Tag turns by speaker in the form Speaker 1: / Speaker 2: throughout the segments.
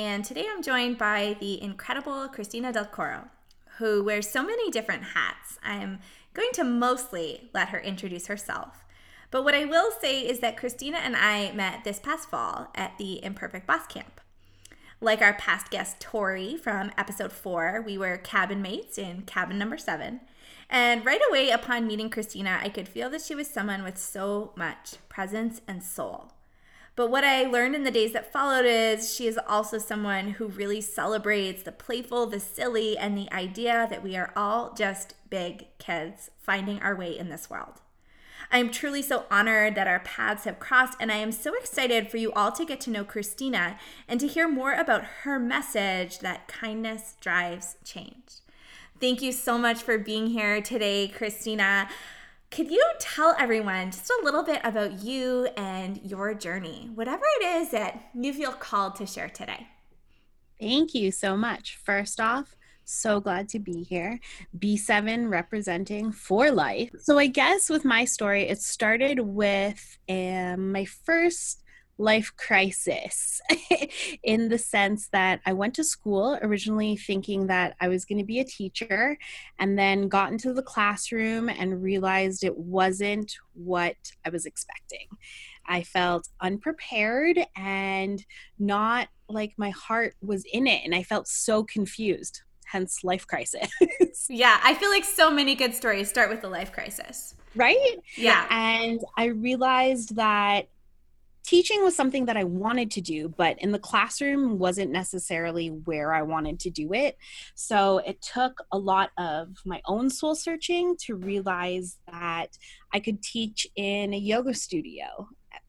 Speaker 1: and today I'm joined by the incredible Kristina del Corro, who wears so many different hats. I'm going to mostly let her introduce herself. But what I will say is that Kristina and I met this past fall at the Imperfect Boss Camp. Like our past guest Tori from episode four, we were cabin mates in cabin number seven. And right away, upon meeting Kristina, I could feel that she was someone with so much presence and soul. But what I learned in the days that followed is she is also someone who really celebrates the playful, the silly, and the idea that we are all just big kids finding our way in this world. I am truly so honored that our paths have crossed, and I am so excited for you all to get to know Kristina and to hear more about her message that kindness drives change. Thank you so much for being here today, Kristina. Could you tell everyone just a little bit about you and your journey, whatever it is that you feel called to share today?
Speaker 2: Thank you so much. First off, so glad to be here. B7 representing for life. So, I guess with my story, it started with um, my first life crisis in the sense that I went to school originally thinking that I was going to be a teacher and then got into the classroom and realized it wasn't what I was expecting. I felt unprepared and not like my heart was in it, and I felt so confused hence life crisis.
Speaker 1: yeah, I feel like so many good stories start with the life crisis.
Speaker 2: Right?
Speaker 1: Yeah.
Speaker 2: And I realized that teaching was something that I wanted to do, but in the classroom wasn't necessarily where I wanted to do it. So it took a lot of my own soul searching to realize that I could teach in a yoga studio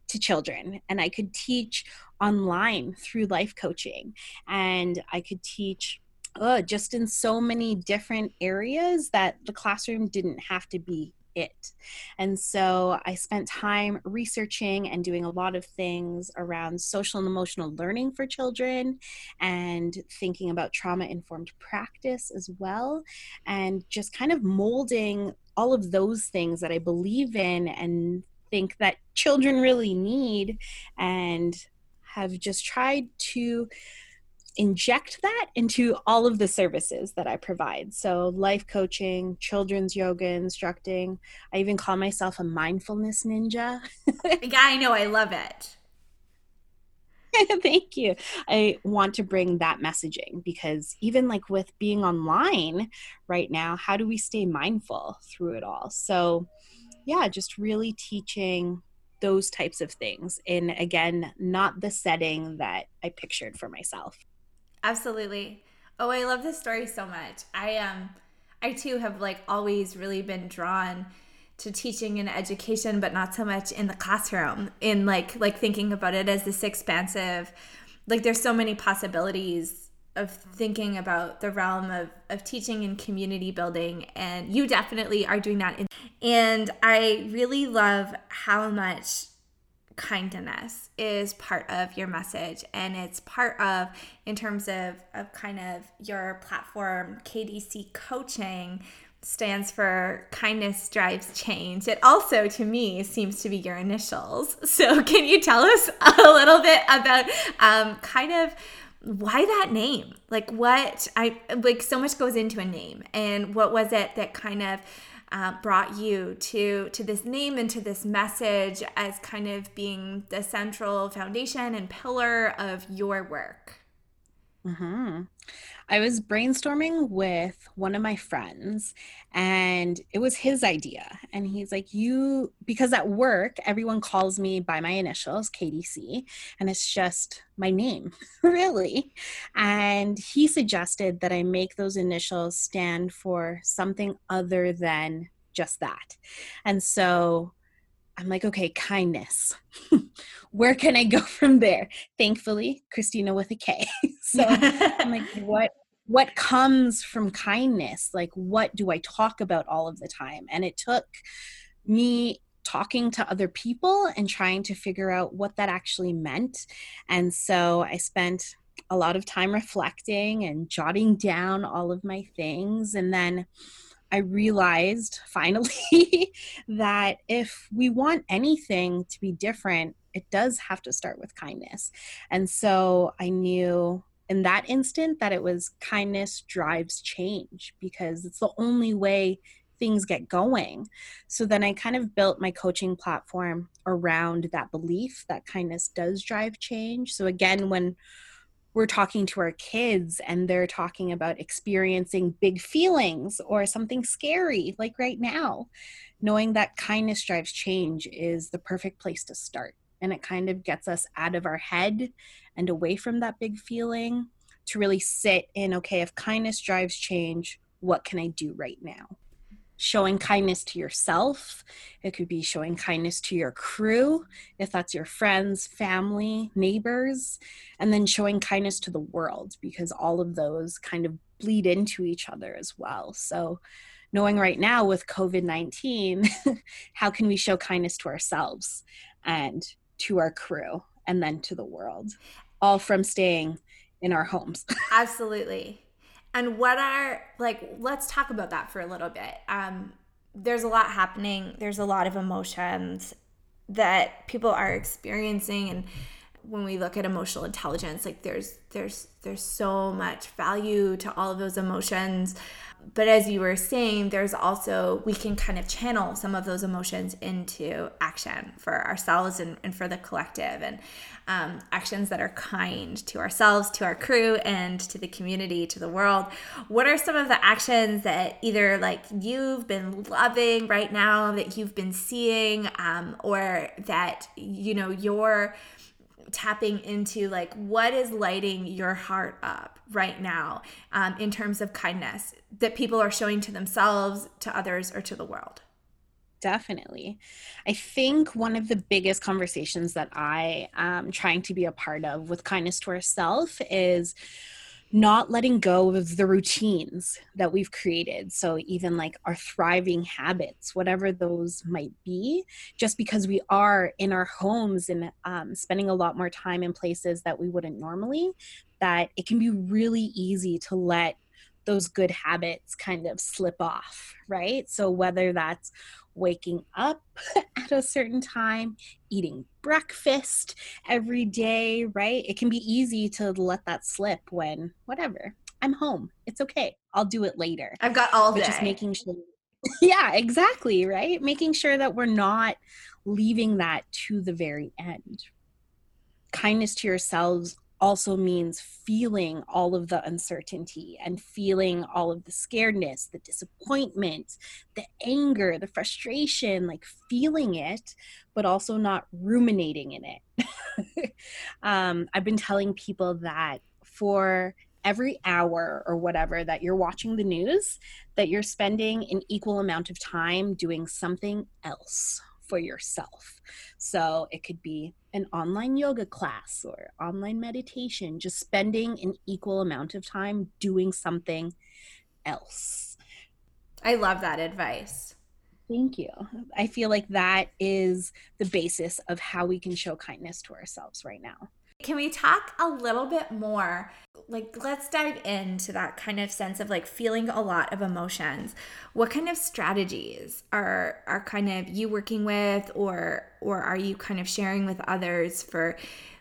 Speaker 2: to children and I could teach online through life coaching and I could teach uh, just in so many different areas that the classroom didn't have to be it. And so I spent time researching and doing a lot of things around social and emotional learning for children and thinking about trauma informed practice as well, and just kind of molding all of those things that I believe in and think that children really need and have just tried to inject that into all of the services that I provide. So, life coaching, children's yoga instructing. I even call myself a mindfulness ninja.
Speaker 1: yeah, I know. I love it.
Speaker 2: Thank you. I want to bring that messaging because even like with being online right now, how do we stay mindful through it all? So, yeah, just really teaching those types of things in again, not the setting that I pictured for myself.
Speaker 1: Absolutely. Oh, I love this story so much. I um I too have like always really been drawn to teaching and education, but not so much in the classroom. In like like thinking about it as this expansive, like there's so many possibilities of thinking about the realm of, of teaching and community building and you definitely are doing that and i really love how much kindness is part of your message and it's part of in terms of, of kind of your platform kdc coaching stands for kindness drives change. It also to me seems to be your initials. So can you tell us a little bit about um, kind of why that name? Like what i like so much goes into a name and what was it that kind of uh, brought you to to this name and to this message as kind of being the central foundation and pillar of your work
Speaker 2: mm-hmm. I was brainstorming with one of my friends and it was his idea. And he's like, You, because at work, everyone calls me by my initials, KDC, and it's just my name, really. And he suggested that I make those initials stand for something other than just that. And so I'm like, okay, kindness. where can I go from there? Thankfully, Kristina with a K. so I'm like, what what comes from kindness? Like what do I talk about all of the time? And it took me talking to other people and trying to figure out what that actually meant. And so I spent a lot of time reflecting and jotting down all of my things. And then I realized finally that if we want anything to be different, it does have to start with kindness. And so I knew in that instant that it was kindness drives change because it's the only way things get going. So then I kind of built my coaching platform around that belief that kindness does drive change. So again, when we're talking to our kids and they're talking about experiencing big feelings or something scary, like right now, knowing that kindness drives change is the perfect place to start. And it kind of gets us out of our head and away from that big feeling to really sit in okay, if kindness drives change, what can I do right now? showing kindness to yourself. It could be showing kindness to your crew, if that's your friends, family, neighbors, and then showing kindness to the world because all of those kind of bleed into each other as well. So, knowing right now with COVID 19, how can we show kindness to ourselves and to our crew and then to the world, all from staying in our homes?
Speaker 1: Absolutely. And what are like let's talk about that for a little bit. Um there's a lot happening. There's a lot of emotions that people are experiencing and when we look at emotional intelligence like there's there's there's so much value to all of those emotions. But as you were saying there's also we can kind of channel some of those emotions into action for ourselves and, and for the collective and um, actions that are kind to ourselves to our crew and to the community to the world. What are some of the actions that either like you've been loving right now that you've been seeing um, or that you know you're tapping into like what is lighting your heart up right now um, in terms of kindness that people are showing to themselves to others or to the world?
Speaker 2: Definitely. I think one of the biggest conversations that i am trying to be a part of with kindness to ourselves is not letting go of the routines that we've created. So, even like our thriving habits, whatever those might be, just because we are in our homes and um, spending a lot more time in places that we wouldn't normally, that it can be really easy to let those good habits kind of slip off, right? So, whether that's waking up at a certain time, eating breakfast every day, right? It can be easy to let that slip when whatever. I'm home. It's okay. I'll do it later.
Speaker 1: I've got all day.
Speaker 2: But just making sure Yeah, exactly, right? Making sure that we're not leaving that to the very end. Kindness to yourselves also means feeling all of the uncertainty and feeling all of the scaredness, the disappointment, the anger, the frustration, like feeling it, but also not ruminating in it. um, I've been telling people that for every hour or whatever that you're watching the news, that you're spending an equal amount of time doing something else for yourself. So it could be an online yoga class or online meditation, just spending an equal amount of time doing something else.
Speaker 1: I love that advice.
Speaker 2: Thank you. I feel like that is the basis of how we can show kindness to ourselves right now.
Speaker 1: Can we talk a little bit more? Like, let's dive into that kind of sense of like feeling a lot of emotions. What kind of strategies are are kind of you working with, or or are you kind of sharing with others for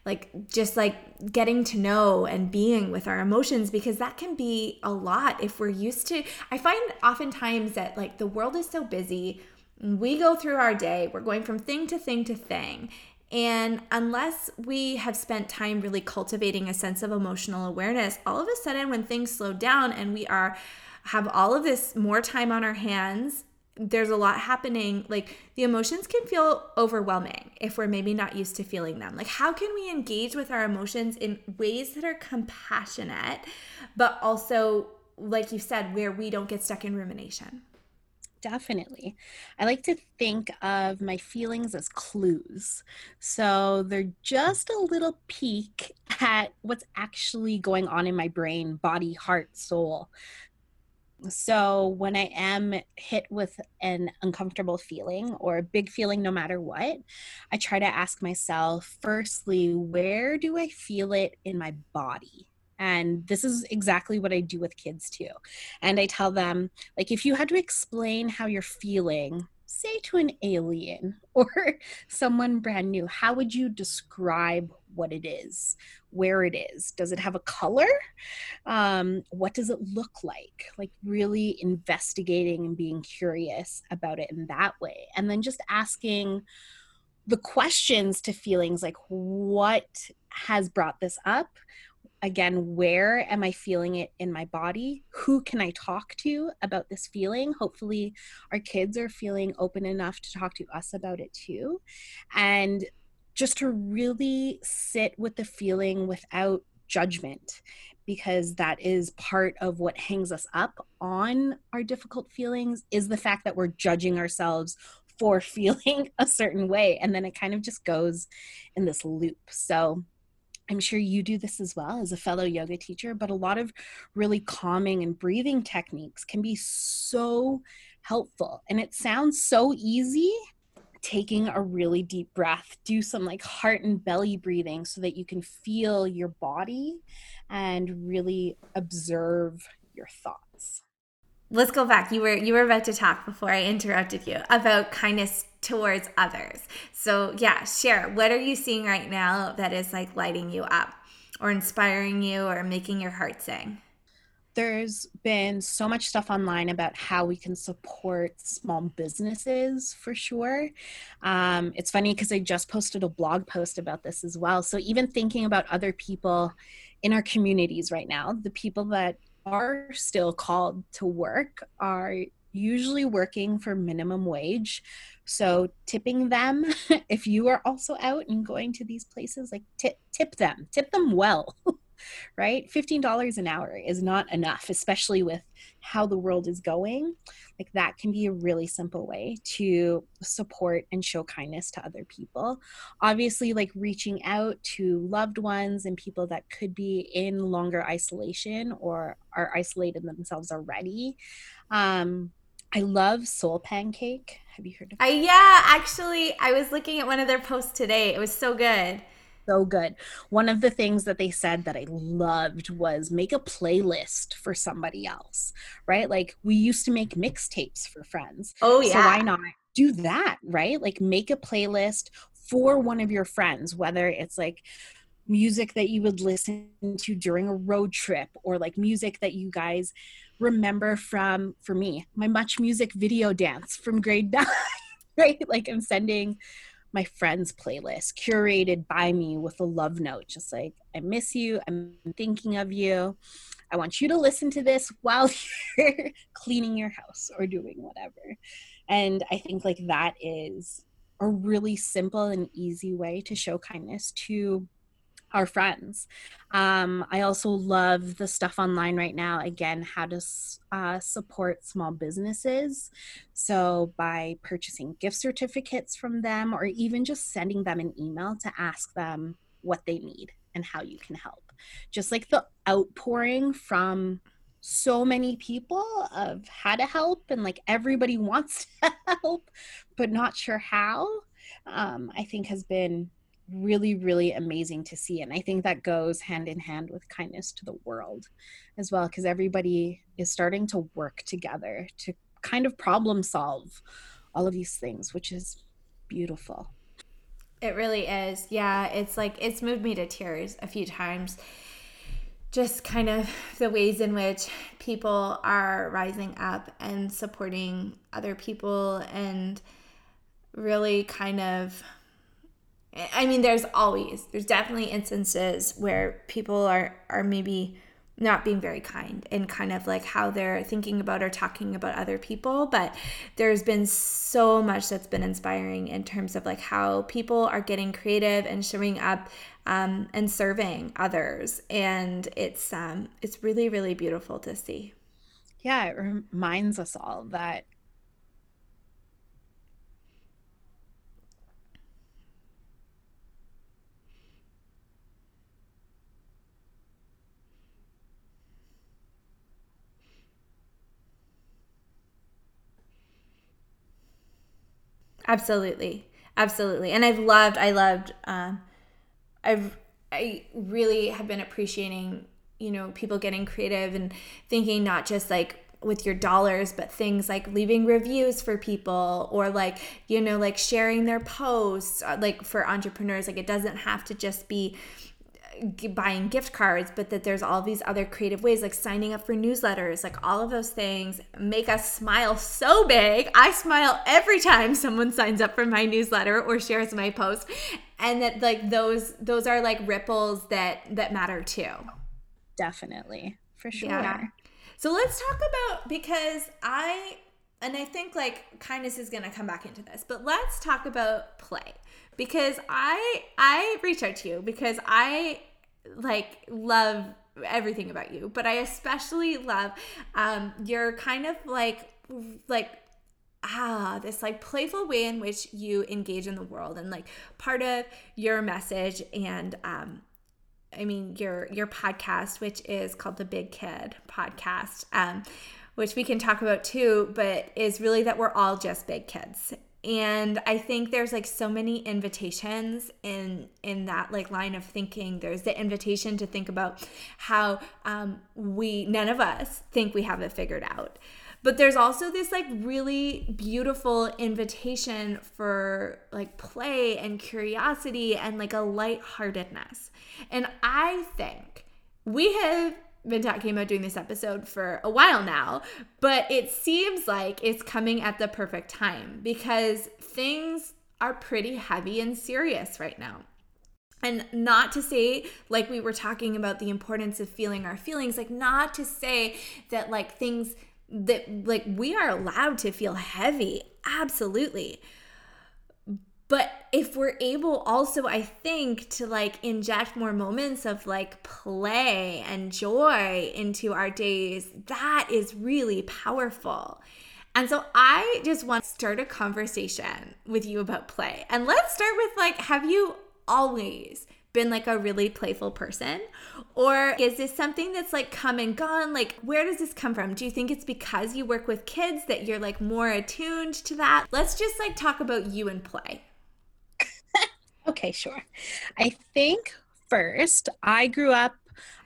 Speaker 1: like just like getting to know and being with our emotions because that can be a lot if we're used to i find oftentimes that like the world is so busy we go through our day we're going from thing to thing to thing and unless we have spent time really cultivating a sense of emotional awareness, all of a sudden when things slow down and we are have all of this more time on our hands, there's a lot happening. Like the emotions can feel overwhelming if we're maybe not used to feeling them. Like how can we engage with our emotions in ways that are compassionate, but also like you said where we don't get stuck in rumination?
Speaker 2: Definitely. I like to think of my feelings as clues. So they're just a little peek at what's actually going on in my brain, body, heart, soul. So when I am hit with an uncomfortable feeling or a big feeling, no matter what, I try to ask myself, firstly, where do I feel it in my body? And this is exactly what I do with kids too. And I tell them, like, if you had to explain how you're feeling, say to an alien or someone brand new, how would you describe what it is, where it is? Does it have a color? Um, what does it look like? Like, really investigating and being curious about it in that way. And then just asking, the questions to feelings like what has brought this up again where am i feeling it in my body? Who can i talk to about this feeling? Hopefully our kids are feeling open enough to talk to us about it too. And just to really sit with the feeling without judgment because that is part of what hangs us up on our difficult feelings is the fact that we're judging ourselves for feeling a certain way. And then it kind of just goes in this loop. So I'm sure you do this as well as a fellow yoga teacher, but a lot of really calming and breathing techniques can be so helpful. And it sounds so easy taking a really deep breath, do some like heart and belly breathing so that you can feel your body and really observe your thoughts
Speaker 1: let's go back. You were you were about to talk before I interrupted you about kindness towards others. So, yeah, share. What are you seeing right now that is like lighting you up or inspiring you or making your heart sing?
Speaker 2: There's been so much stuff online about how we can support small businesses for sure. Um, it's funny because I just posted a blog post about this as well. So, even thinking about other people in our communities right now, the people that are still called to work are usually working for minimum wage. So tipping them, if you are also out and going to these places, like tip tip them, tip them well. right? $15 an hour is not enough, especially with how the world is going. Like that can be a really simple way to support and show kindness to other people. Obviously, like reaching out to loved ones and people that could be in longer isolation or are isolated themselves already. Um, I love Soul Pancake. Have you heard of
Speaker 1: it? Uh, yeah, actually, I was looking at one of their posts today. It was so good
Speaker 2: so good. One of the things that they said that I loved was make a playlist for somebody else, right? Like we used to make mixtapes for friends.
Speaker 1: Oh, yeah.
Speaker 2: So why not do that, right? Like make a playlist for one of your friends, whether it's like, music that you would listen to during a road trip or like music that you guys remember from for me my MuchMusic video dance from grade 9 right like i'm sending my friends playlist curated by me with a love note just like i miss you. I'm thinking of you. I want you to listen to this while you're cleaning your house or doing whatever. And i think like that is a really simple and easy way to show kindness to our friends. Um, I also love the stuff online right now. Again, how to uh, support small businesses. So, by purchasing gift certificates from them, or even just sending them an email to ask them what they need and how you can help. Just like the outpouring from so many people of how to help, and like everybody wants to help, but not sure how, um, I think has been really, really amazing to see. And I think that goes hand in hand with kindness to the world as well, because everybody is starting to work together to kind of problem solve all of these things, which is beautiful.
Speaker 1: It really is. Yeah, it's like it's moved me to tears a few times. Just kind of the ways in which people are rising up and supporting other people and really kind of I mean, there's always, there's definitely instances where people are are maybe not being very kind and kind of like how they're thinking about or talking about other people but there's been so much that's been inspiring in terms of like how people are getting creative and showing up um, and serving others. And it's um it's really really beautiful to see.
Speaker 2: Yeah it reminds us all that
Speaker 1: Absolutely. Absolutely. And I've loved, I loved, um, I've, I really have been appreciating, you know, people getting creative and thinking not just like with your dollars, but things like leaving reviews for people or like, you know, like sharing their posts, uh, like for entrepreneurs. Like it doesn't have to just be, buying gift cards, but that there's all these other creative ways, like signing up for newsletters, like all of those things make us smile so big. I smile every time someone signs up for my newsletter or shares my post, and that like those those are like ripples that that matter too.
Speaker 2: Definitely, for sure.
Speaker 1: Yeah. So let's talk about because I and I think like kindness is going to come back into this, but let's talk about play because I I reach out to you because I like love everything about you, but I especially love um your kind of like like ah this like playful way in which you engage in the world and like part of your message and um I mean your your podcast which is called the Big Kid podcast um which we can talk about too but is really that we're all just big kids and i think there's like so many invitations in in that like line of thinking. There's the invitation to think about how um, we none of us think we have it figured out. But there's also this like really beautiful invitation for like play and curiosity and like a lightheartedness. And i think we have been talking about doing this episode for a while now, but it seems like it's coming at the perfect time because things are pretty heavy and serious right now. And not to say, like we were talking about the importance of feeling our feelings, like not to say that, like, things that, like, we are allowed to feel heavy. Absolutely. But if we're able also, I think, to like inject more moments of like play and joy into our days, that is really powerful. And so I just want to start a conversation with you about play. And let's start with like, have you always been like a really playful person? Or is this something that's like come and gone? Like, where does this come from? Do you think it's because you work with kids that you're like more attuned to that? Let's just like talk about you and play.
Speaker 2: Okay, sure. I think first, I grew up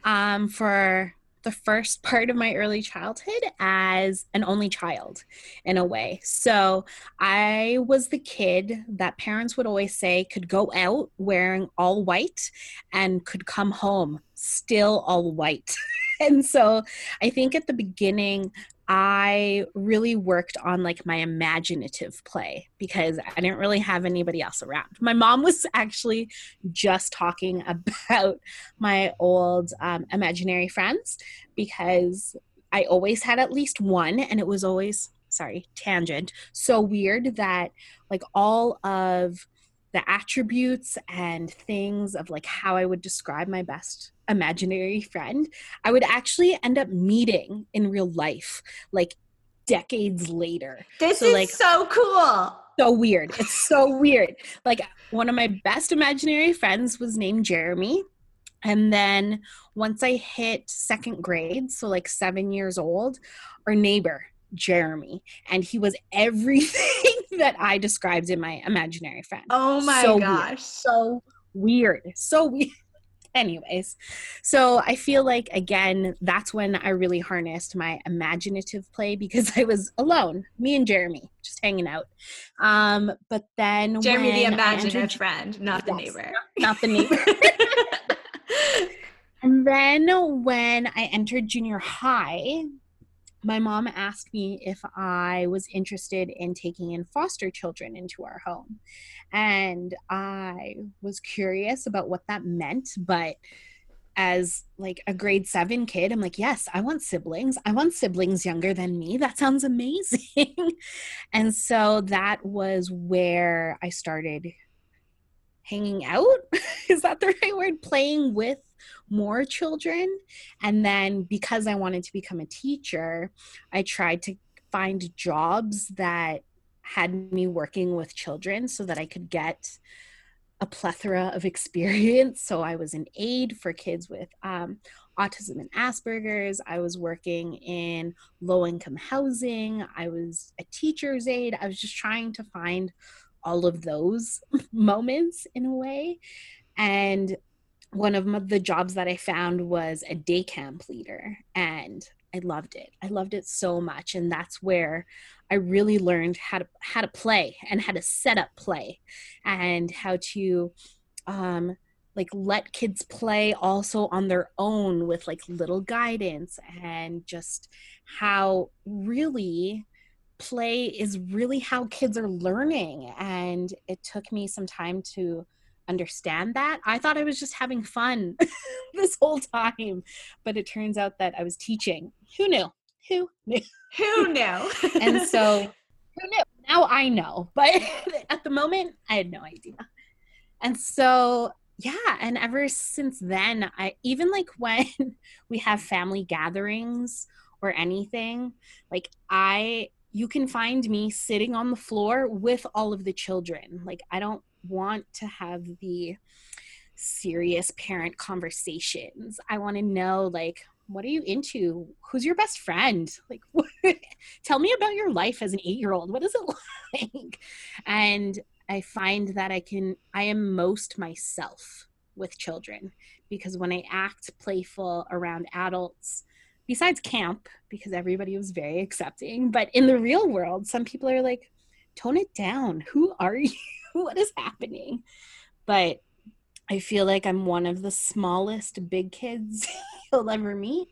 Speaker 2: um, for the first part of my early childhood as an only child in a way. So I was the kid that parents would always say could go out wearing all white and could come home still all white. and so I think at the beginning, I really worked on like my imaginative play because I didn't really have anybody else around. My mom was actually just talking about my old um, imaginary friends because I always had at least one, and it was always, sorry, tangent, so weird that like all of the attributes and things of like how I would describe my best imaginary friend, I would actually end up meeting in real life like decades later.
Speaker 1: This so, is like, so cool.
Speaker 2: So weird. It's so weird. Like one of my best imaginary friends was named Jeremy. And then once I hit second grade, so like seven years old, our neighbor, Jeremy, and he was everything that I described in my imaginary friend.
Speaker 1: Oh my
Speaker 2: so
Speaker 1: gosh.
Speaker 2: Weird. So weird. So weird. Anyways, so I feel like again, that's when I really harnessed my imaginative play because I was alone, me and Jeremy, just hanging out. Um, but then
Speaker 1: Jeremy, the imaginative entered, friend, not the neighbor,
Speaker 2: not the neighbor. and then when I entered junior high, my mom asked me if I was interested in taking in foster children into our home. And I was curious about what that meant, but as like a grade 7 kid, I'm like, "Yes, I want siblings. I want siblings younger than me. That sounds amazing." and so that was where I started hanging out. Is that the right word? Playing with more children. And then because I wanted to become a teacher, I tried to find jobs that had me working with children so that I could get a plethora of experience. So I was an aide for kids with um, autism and Asperger's. I was working in low income housing. I was a teacher's aide. I was just trying to find all of those moments in a way. And one of the jobs that I found was a day camp leader. And I loved it. I loved it so much. And that's where I really learned how to how to play and how to set up play and how to um like let kids play also on their own with like little guidance and just how really play is really how kids are learning and it took me some time to understand that. I thought i was just having fun this whole time but it turns out that i was teaching. Who knew? Who knew?
Speaker 1: Who knew?
Speaker 2: And so who knew? Now i know but at the moment i had no idea. And so yeah and ever since then i even like when we have family gatherings or anything like i you can find me sitting on the floor with all of the children. Like i don't want to have the serious parent conversations. I want to know like what are you into? Who's your best friend? Like tell me about your life as an 8 year old what is it like? And I find that I can, I am most myself with children because when I act playful around adults, besides camp, because everybody was very accepting, but in the real world, some people are like, tone it down. Who are you? What is happening? But I feel like I'm one of the smallest big kids you'll ever meet.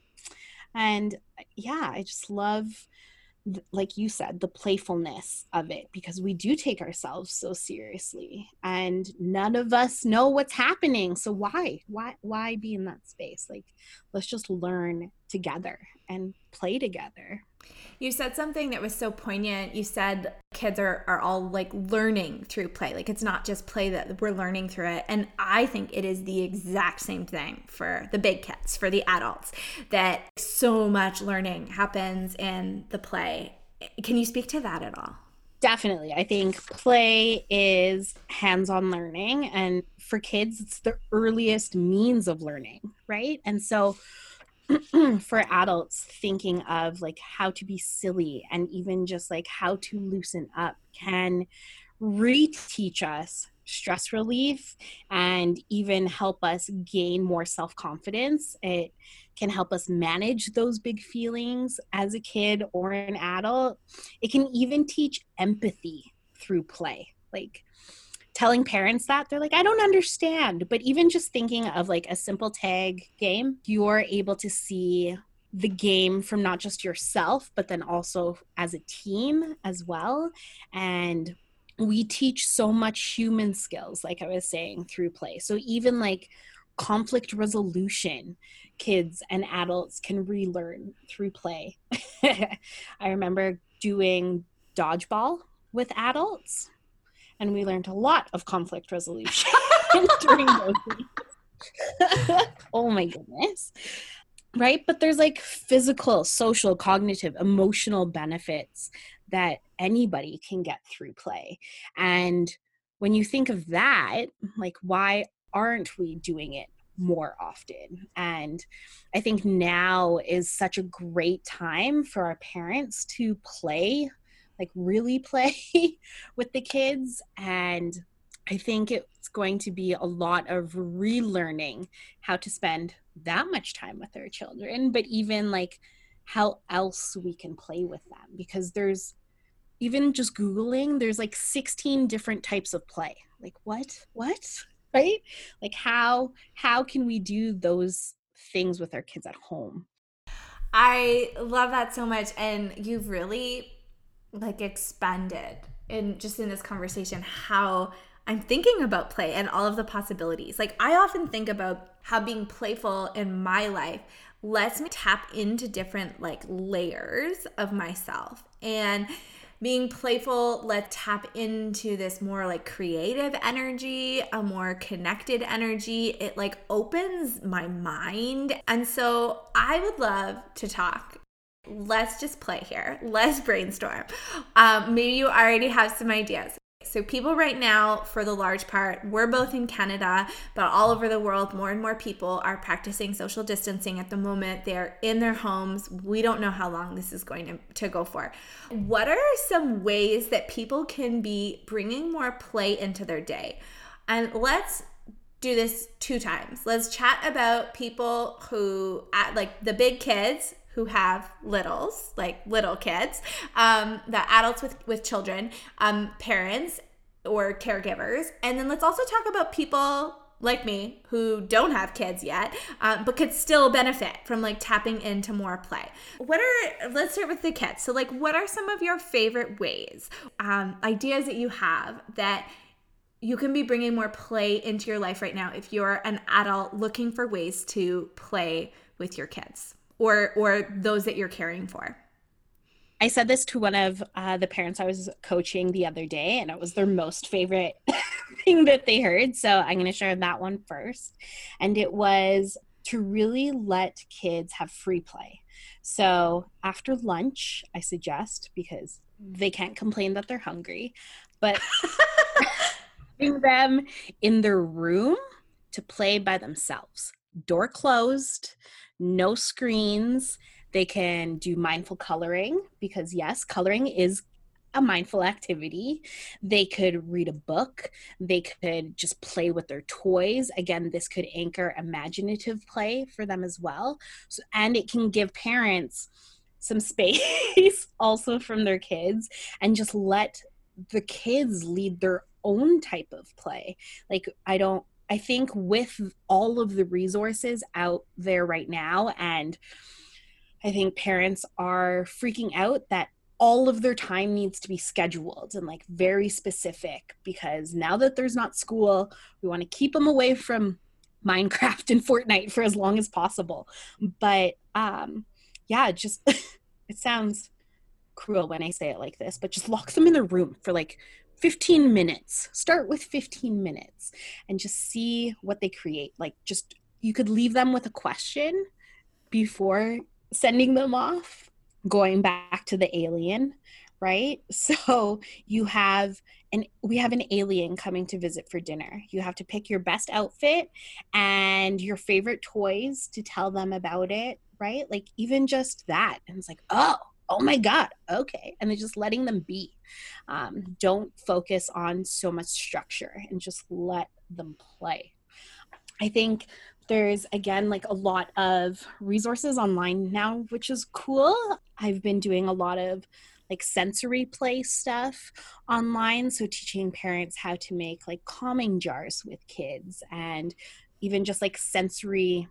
Speaker 2: And yeah, I just love like you said the playfulness of it because we do take ourselves so seriously and none of us know what's happening so why why why be in that space like let's just learn together and play together
Speaker 1: you said something that was so poignant. You said kids are, are all like learning through play. Like it's not just play that we're learning through it. And I think it is the exact same thing for the big kids, for the adults, that so much learning happens in the play. Can you speak to that at all?
Speaker 2: Definitely. I think play is hands on learning. And for kids, it's the earliest means of learning, right? And so for adults thinking of like how to be silly and even just like how to loosen up can reteach us stress relief and even help us gain more self confidence. It can help us manage those big feelings as a kid or an adult. It can even teach empathy through play. Like, telling parents that they're like i don't understand. But even just thinking of like a simple tag game you're able to see the game from not just yourself but then also as a team as well. And we teach so much human skills like i was saying through play. So even like conflict resolution kids and adults can relearn through play. I remember doing dodgeball with adults and we learned a lot of conflict resolution during those weeks. oh my goodness. Right? But there's like physical, social, cognitive, emotional benefits that anybody can get through play. And when you think of that, like, why aren't we doing it more often. And I think now is such a great time for our parents to play like really play with the kids and I think it's going to be a lot of relearning how to spend that much time with our children, but even like how else we can play with them because there's even just googling there's like 16 different types of play. Like what? What? Right? Like how how can we do those things with our kids at home?
Speaker 1: I love that so much and you've really like expanded in just in this conversation how I'm thinking about play and all of the possibilities. Like I often think about how being playful in my life lets me tap into different like layers of myself. And being playful let tap into this more like creative energy a more connected energy. It like opens my mind. And so i would love to talk let's just play here. Let's brainstorm. Um, maybe you already have some ideas. So, people right now, for the large part, we're both in Canada, but all over the world, more and more people are practicing social distancing at the moment. They're in their homes. We don't know how long this is going to, to go for. What are some ways that people can be bringing more play into their day? And let's do this two times. Let's chat about people who, like the big kids, who have littles, like little kids, um, the adults with, with children, um, parents or caregivers. And then let's also talk about people like me who don't have kids yet um, but could still benefit from like tapping into more play. What are let's start with the kids. So like what are some of your favorite ways um, ideas that you have that you can be bringing more play into your life right now if you're an adult looking for ways to play with your kids or or those that you're caring for?
Speaker 2: I said this to one of uh, the parents i was coaching the other day and it was their most favorite thing that they heard so i'm going to share that one first. And it was to really let kids have free play. So after lunch i suggest because they can't complain that they're hungry but bring them in their room to play by themselves. Door closed no screens. They can do mindful coloring because, yes, coloring is a mindful activity. They could read a book. They could just play with their toys. Again, this could anchor imaginative play for them as well. So, and it can give parents some space also from their kids and just let the kids lead their own type of play. Like, I don't I think with all of the resources out there right now, and I think parents are freaking out that all of their time needs to be scheduled and like very specific because now that there's not school, we want to keep them away from Minecraft and Fortnite for as long as possible. But um yeah, just it sounds cruel when I say it like this, but just lock them in their room for like 15 minutes. Start with 15 minutes and just see what they create. Like, just you could leave them with a question before sending them off, going back to the alien, right? So you have and we have an alien coming to visit for dinner. You have to pick your best outfit and your favorite toys to tell them about it, right? Like even just that. And it's like, oh, oh my god okay. And then just letting them be. Um, don't focus on so much structure and just let them play. I think there's again like a lot of resources online now which is cool. I've been doing a lot of like sensory play stuff online. So teaching parents how to make like calming jars with kids and even just like sensory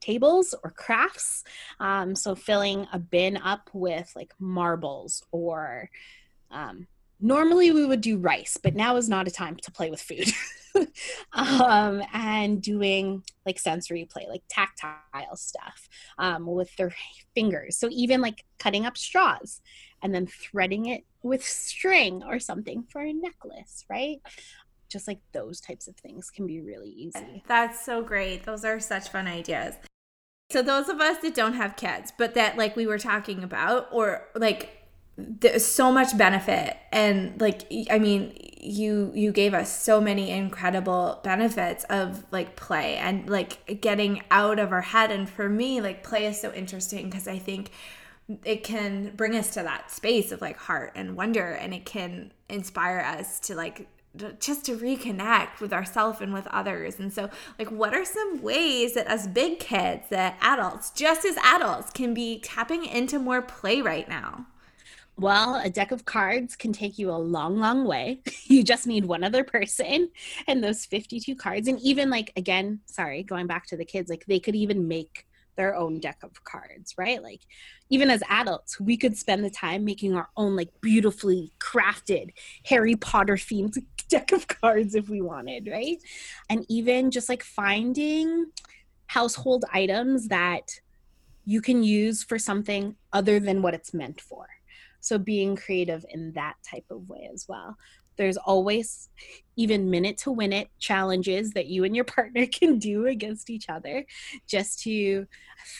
Speaker 2: tables or crafts. Um, so filling a bin up with like marbles or um, normally we would do rice, but now is not a time to play with food. um, and doing like sensory play, like tactile stuff um, with their fingers. So even like cutting up straws and then threading it with string or something for a necklace, right? Just like those types of things can be really easy.
Speaker 1: That's so great. Those are such fun ideas. So those of us that don't have kids, but that like we were talking about or like there's so much benefit and like I mean you you gave us so many incredible benefits of like play and like getting out of our head and for me like play is so interesting because I think it can bring us to that space of like heart and wonder and it can inspire us to like just to reconnect with ourselves and with others. And so, like, what are some ways that us big kids, that adults, just as adults, can be tapping into more play right now?
Speaker 2: Well, a deck of cards can take you a long, long way. You just need one other person and those 52 cards. And even, like, again, sorry, going back to the kids, like, they could even make their own deck of cards, right? Like even as adults, we could spend the time making our own like beautifully crafted Harry Potter themed deck of cards if we wanted, right? And even just like finding household items that you can use for something other than what it's meant for. So being creative in that type of way as well. There's always even minute to win it challenges that you and your partner can do against each other just to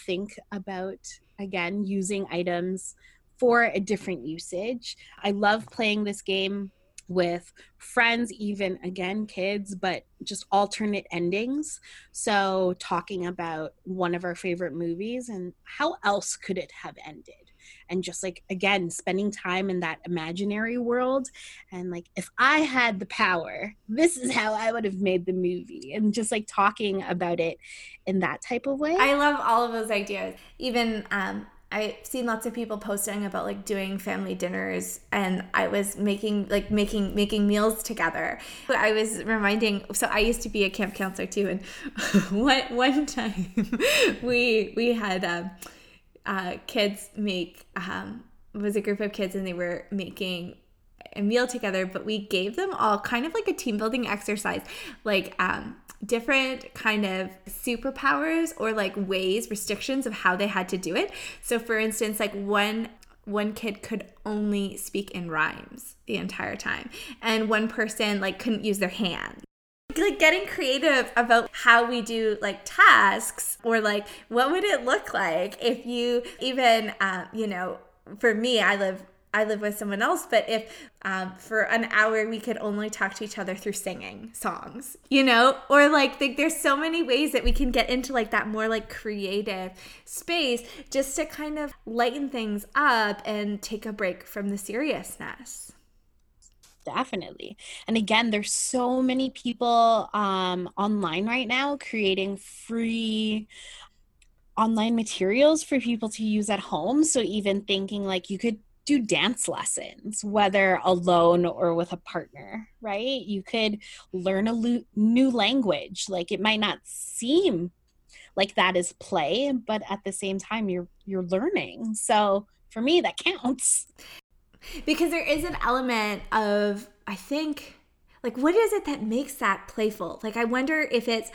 Speaker 2: think about, again, using items for a different usage. I love playing this game with friends, even again, kids, but just alternate endings. So, talking about one of our favorite movies and how else could it have ended? And just like, again, spending time in that imaginary world. And like, if I had the power, this is how I would have made the movie. And just like talking about it in that type of way.
Speaker 1: I love all of those ideas. Even, um, I've seen lots of people posting about like doing family dinners and I was making like making making meals together. I was reminding so I used to be a camp counselor too and one one time we we had um, uh, kids make um, was a group of kids and they were making a meal together but we gave them all kind of like a team building exercise like um different kind of superpowers or like ways, restrictions of how they had to do it. So for instance, like one one kid could only speak in rhymes the entire time and one person like couldn't use their hands like getting creative about how we do like tasks or like what would it look like if you even uh, you know for me i live I live with someone else, but if um, for an hour we could only talk to each other through singing songs, you know, or like there's so many ways that we can get into like that more like creative space just to kind of lighten things up and take a break from the seriousness.
Speaker 2: Definitely. And again, there's so many people um, online right now creating free online materials for people to use at home. So even thinking like you could do dance lessons, whether alone or with a partner, right? You could learn a lo- new language. Like it might not seem like that is play, but at the same time you're you're learning. So for me that counts.
Speaker 1: Because there is an element of I think like what is it that makes that playful? Like I wonder if it's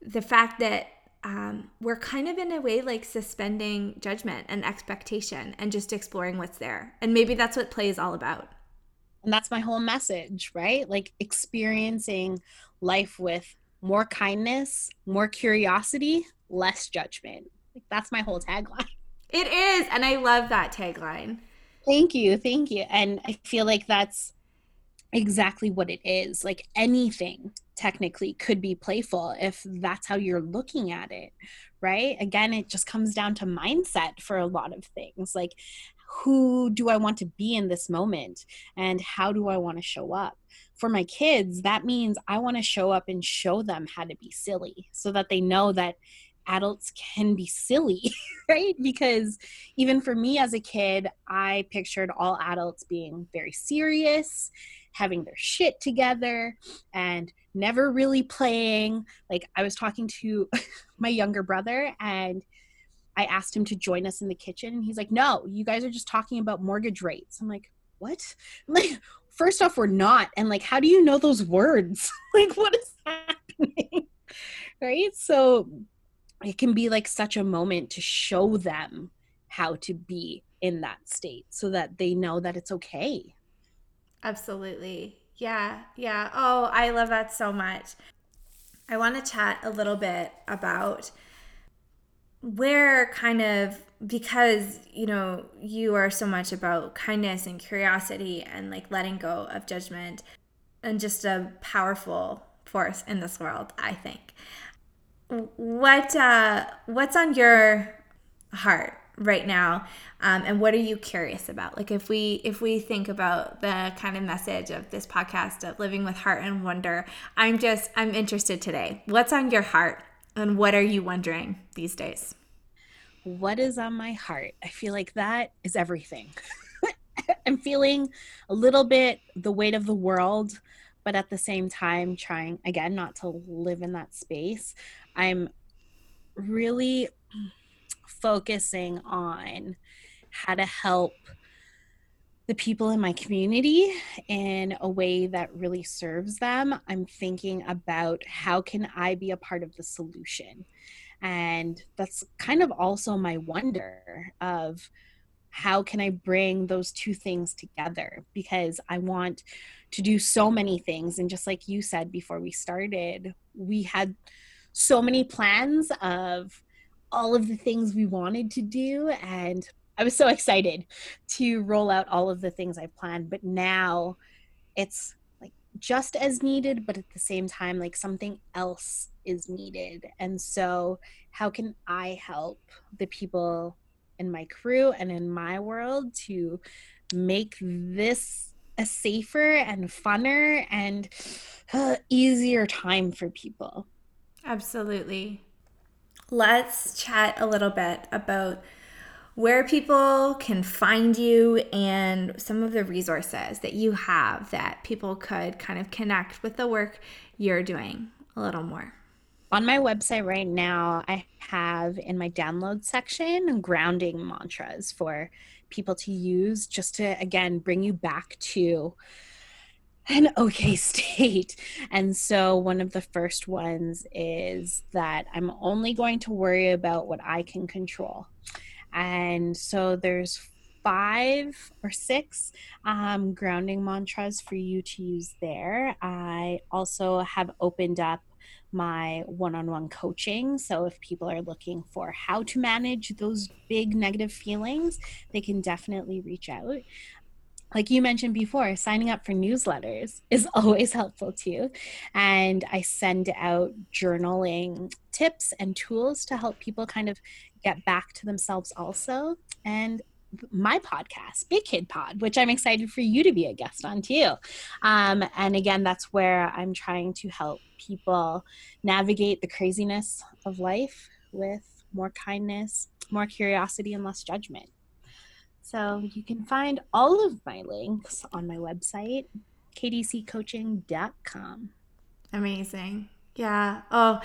Speaker 1: the fact that um, we're kind of in a way like suspending judgment and expectation and just exploring what's there. And maybe that's what play is all about.
Speaker 2: And that's my whole message, right? Like experiencing life with more kindness, more curiosity, less judgment. Like that's my whole tagline.
Speaker 1: It is. And I love that tagline.
Speaker 2: Thank you. Thank you. And I feel like that's exactly what it is. Like anything technically could be playful if that's how you're looking at it, right? Again, it just comes down to mindset for a lot of things. Like, who do I want to be in this moment? And how do I want to show up? For my kids, that means I want to show up and show them how to be silly so that they know that adults can be silly, right? Because even for me as a kid, I pictured all adults being very serious having their shit together and never really playing. Like I was talking to my younger brother and I asked him to join us in the kitchen and he's like, "No, you guys are just talking about mortgage rates." I'm like, "What?" I'm like, first off, we're not. And like, how do you know those words? like what is happening? right? So it can be like such a moment to show them how to be in that state so that they know that it's okay.
Speaker 1: Absolutely. Yeah. Yeah. Oh, I love that so much. I want to chat a little bit about where kind of because you know you are so much about kindness and curiosity and like letting go of judgment and just a powerful force in this world i think what uh what's on your heart right now? Um, and what are you curious about? Like if we if we think about the kind of message of this podcast of living with heart and wonder i'm just i'm interested today. What's on your heart and what are you wondering these days?
Speaker 2: What is on my heart? I feel like that is everything. I'm feeling a little bit the weight of the world but at the same time trying again not to live in that space i'm really focusing on how to help the people in my community in a way that really serves them. I'm thinking about how can i be a part of the solution? And that's kind of also my wonder of how can i bring those two things together? Because i want to do so many things. And just like you said before we started we had so many plans of all of the things we wanted to do. And I was so excited to roll out all of the things I planned, but now it's like just as needed, but at the same time, like something else is needed. And so, how can I help the people in my crew and in my world to make this a safer and funner and uh, easier time for people?
Speaker 1: Absolutely. Let's chat a little bit about where people can find you and some of the resources that you have that people could kind of connect with the work you're doing a little more.
Speaker 2: On my website right now, I have in my download section grounding mantras for people to use just to, again, bring you back to an okay state. And so, one of the first ones is that I'm only going to worry about what I can control. And so there's five or six um, grounding mantras for you to use there. I also have opened up my one on one coaching. So if people are looking for how to manage those big negative feelings, they can definitely reach out. Like you mentioned before, signing up for newsletters is always helpful too. And I send out journaling tips and tools to help people kind of get back to themselves also. And my podcast, Big Kid Pod, which I'm excited for you to be a guest on too. Um, and again, that's where I'm trying to help people navigate the craziness of life with more kindness, more curiosity, and less judgment. So you can find all of my links on my website, kdccoaching.com.
Speaker 1: Amazing. Yeah. Oh,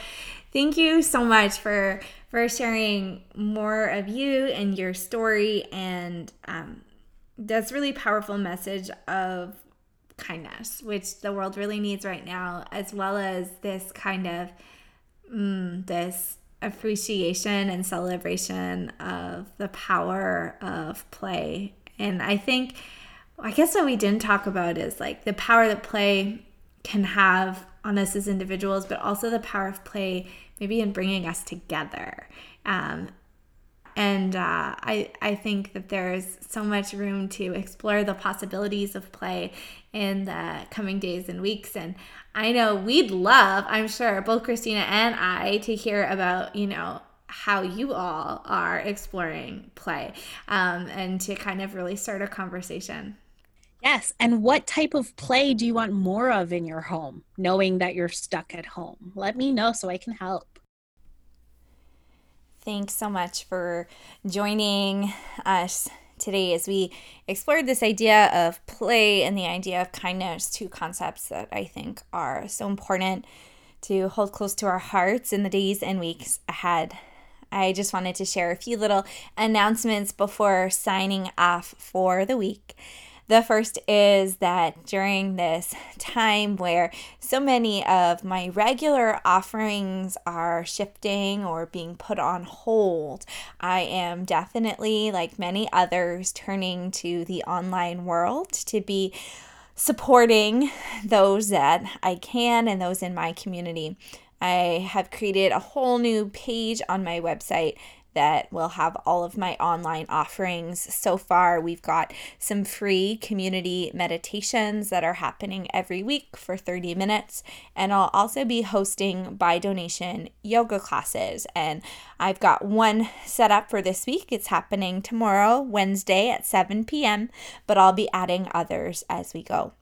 Speaker 1: thank you so much for for sharing more of you and your story and um, that's really powerful message of kindness, which the world really needs right now, as well as this kind of mm, this appreciation and celebration of the power of play. And I think, I guess what we didn't talk about is like the power that play can have on us as individuals, but also the power of play maybe in bringing us together. Um, and uh, I, I think that there's so much room to explore the possibilities of play in the coming days and weeks. And I know we'd love, I'm sure, both Kristina and I to hear about, you know, how you all are exploring play um, and to kind of really start a conversation.
Speaker 2: Yes. And what type of play do you want more of in your home, knowing that you're stuck at home? Let me know so I can help.
Speaker 1: Thanks so much for joining us today as we explored this idea of play and the idea of kindness, two concepts that I think are so important to hold close to our hearts in the days and weeks ahead. I just wanted to share a few little announcements before signing off for the week. The first is that during this time where so many of my regular offerings are shifting or being put on hold, I am definitely, like many others, turning to the online world to be supporting those that I can and those in my community. I have created a whole new page on my website that will have all of my online offerings. So far, we've got some free community meditations that are happening every week for 30 minutes. And I'll also be hosting by donation yoga classes. And I've got one set up for this week. It's happening tomorrow, Wednesday at 7 p.m., but I'll be adding others as we go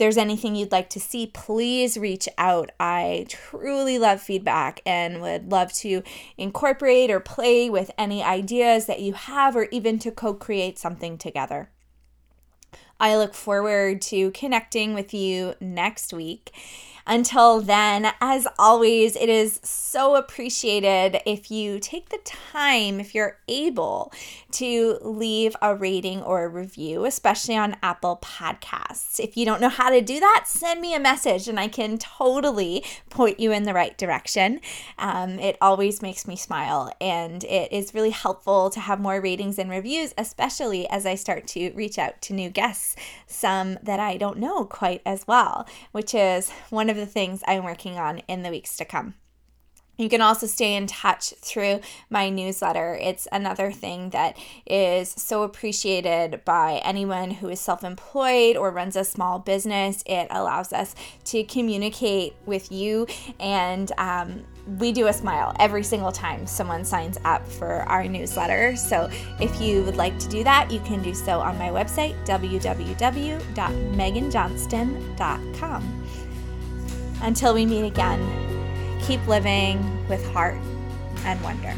Speaker 1: there's anything you'd like to see, please reach out. I truly love feedback and would love to incorporate or play with any ideas that you have or even to co create something together. I look forward to connecting with you next week. Until then, as always, it is so appreciated if you take the time, if you're able, to leave a rating or a review, especially on Apple Podcasts. If you don't know how to do that, send me a message and I can totally point you in the right direction. Um, it always makes me smile and it is really helpful to have more ratings and reviews, especially as I start to reach out to new guests, some that I don't know quite as well, which is one of the things I'm working on in the weeks to come. You can also stay in touch through my newsletter. It's another thing that is so appreciated by anyone who is self employed or runs a small business. It allows us to communicate with you, and um, we do a smile every single time someone signs up for our newsletter. So if you would like to do that, you can do so on my website, www.meganjohnston.com. Until we meet again, keep living with heart and wonder.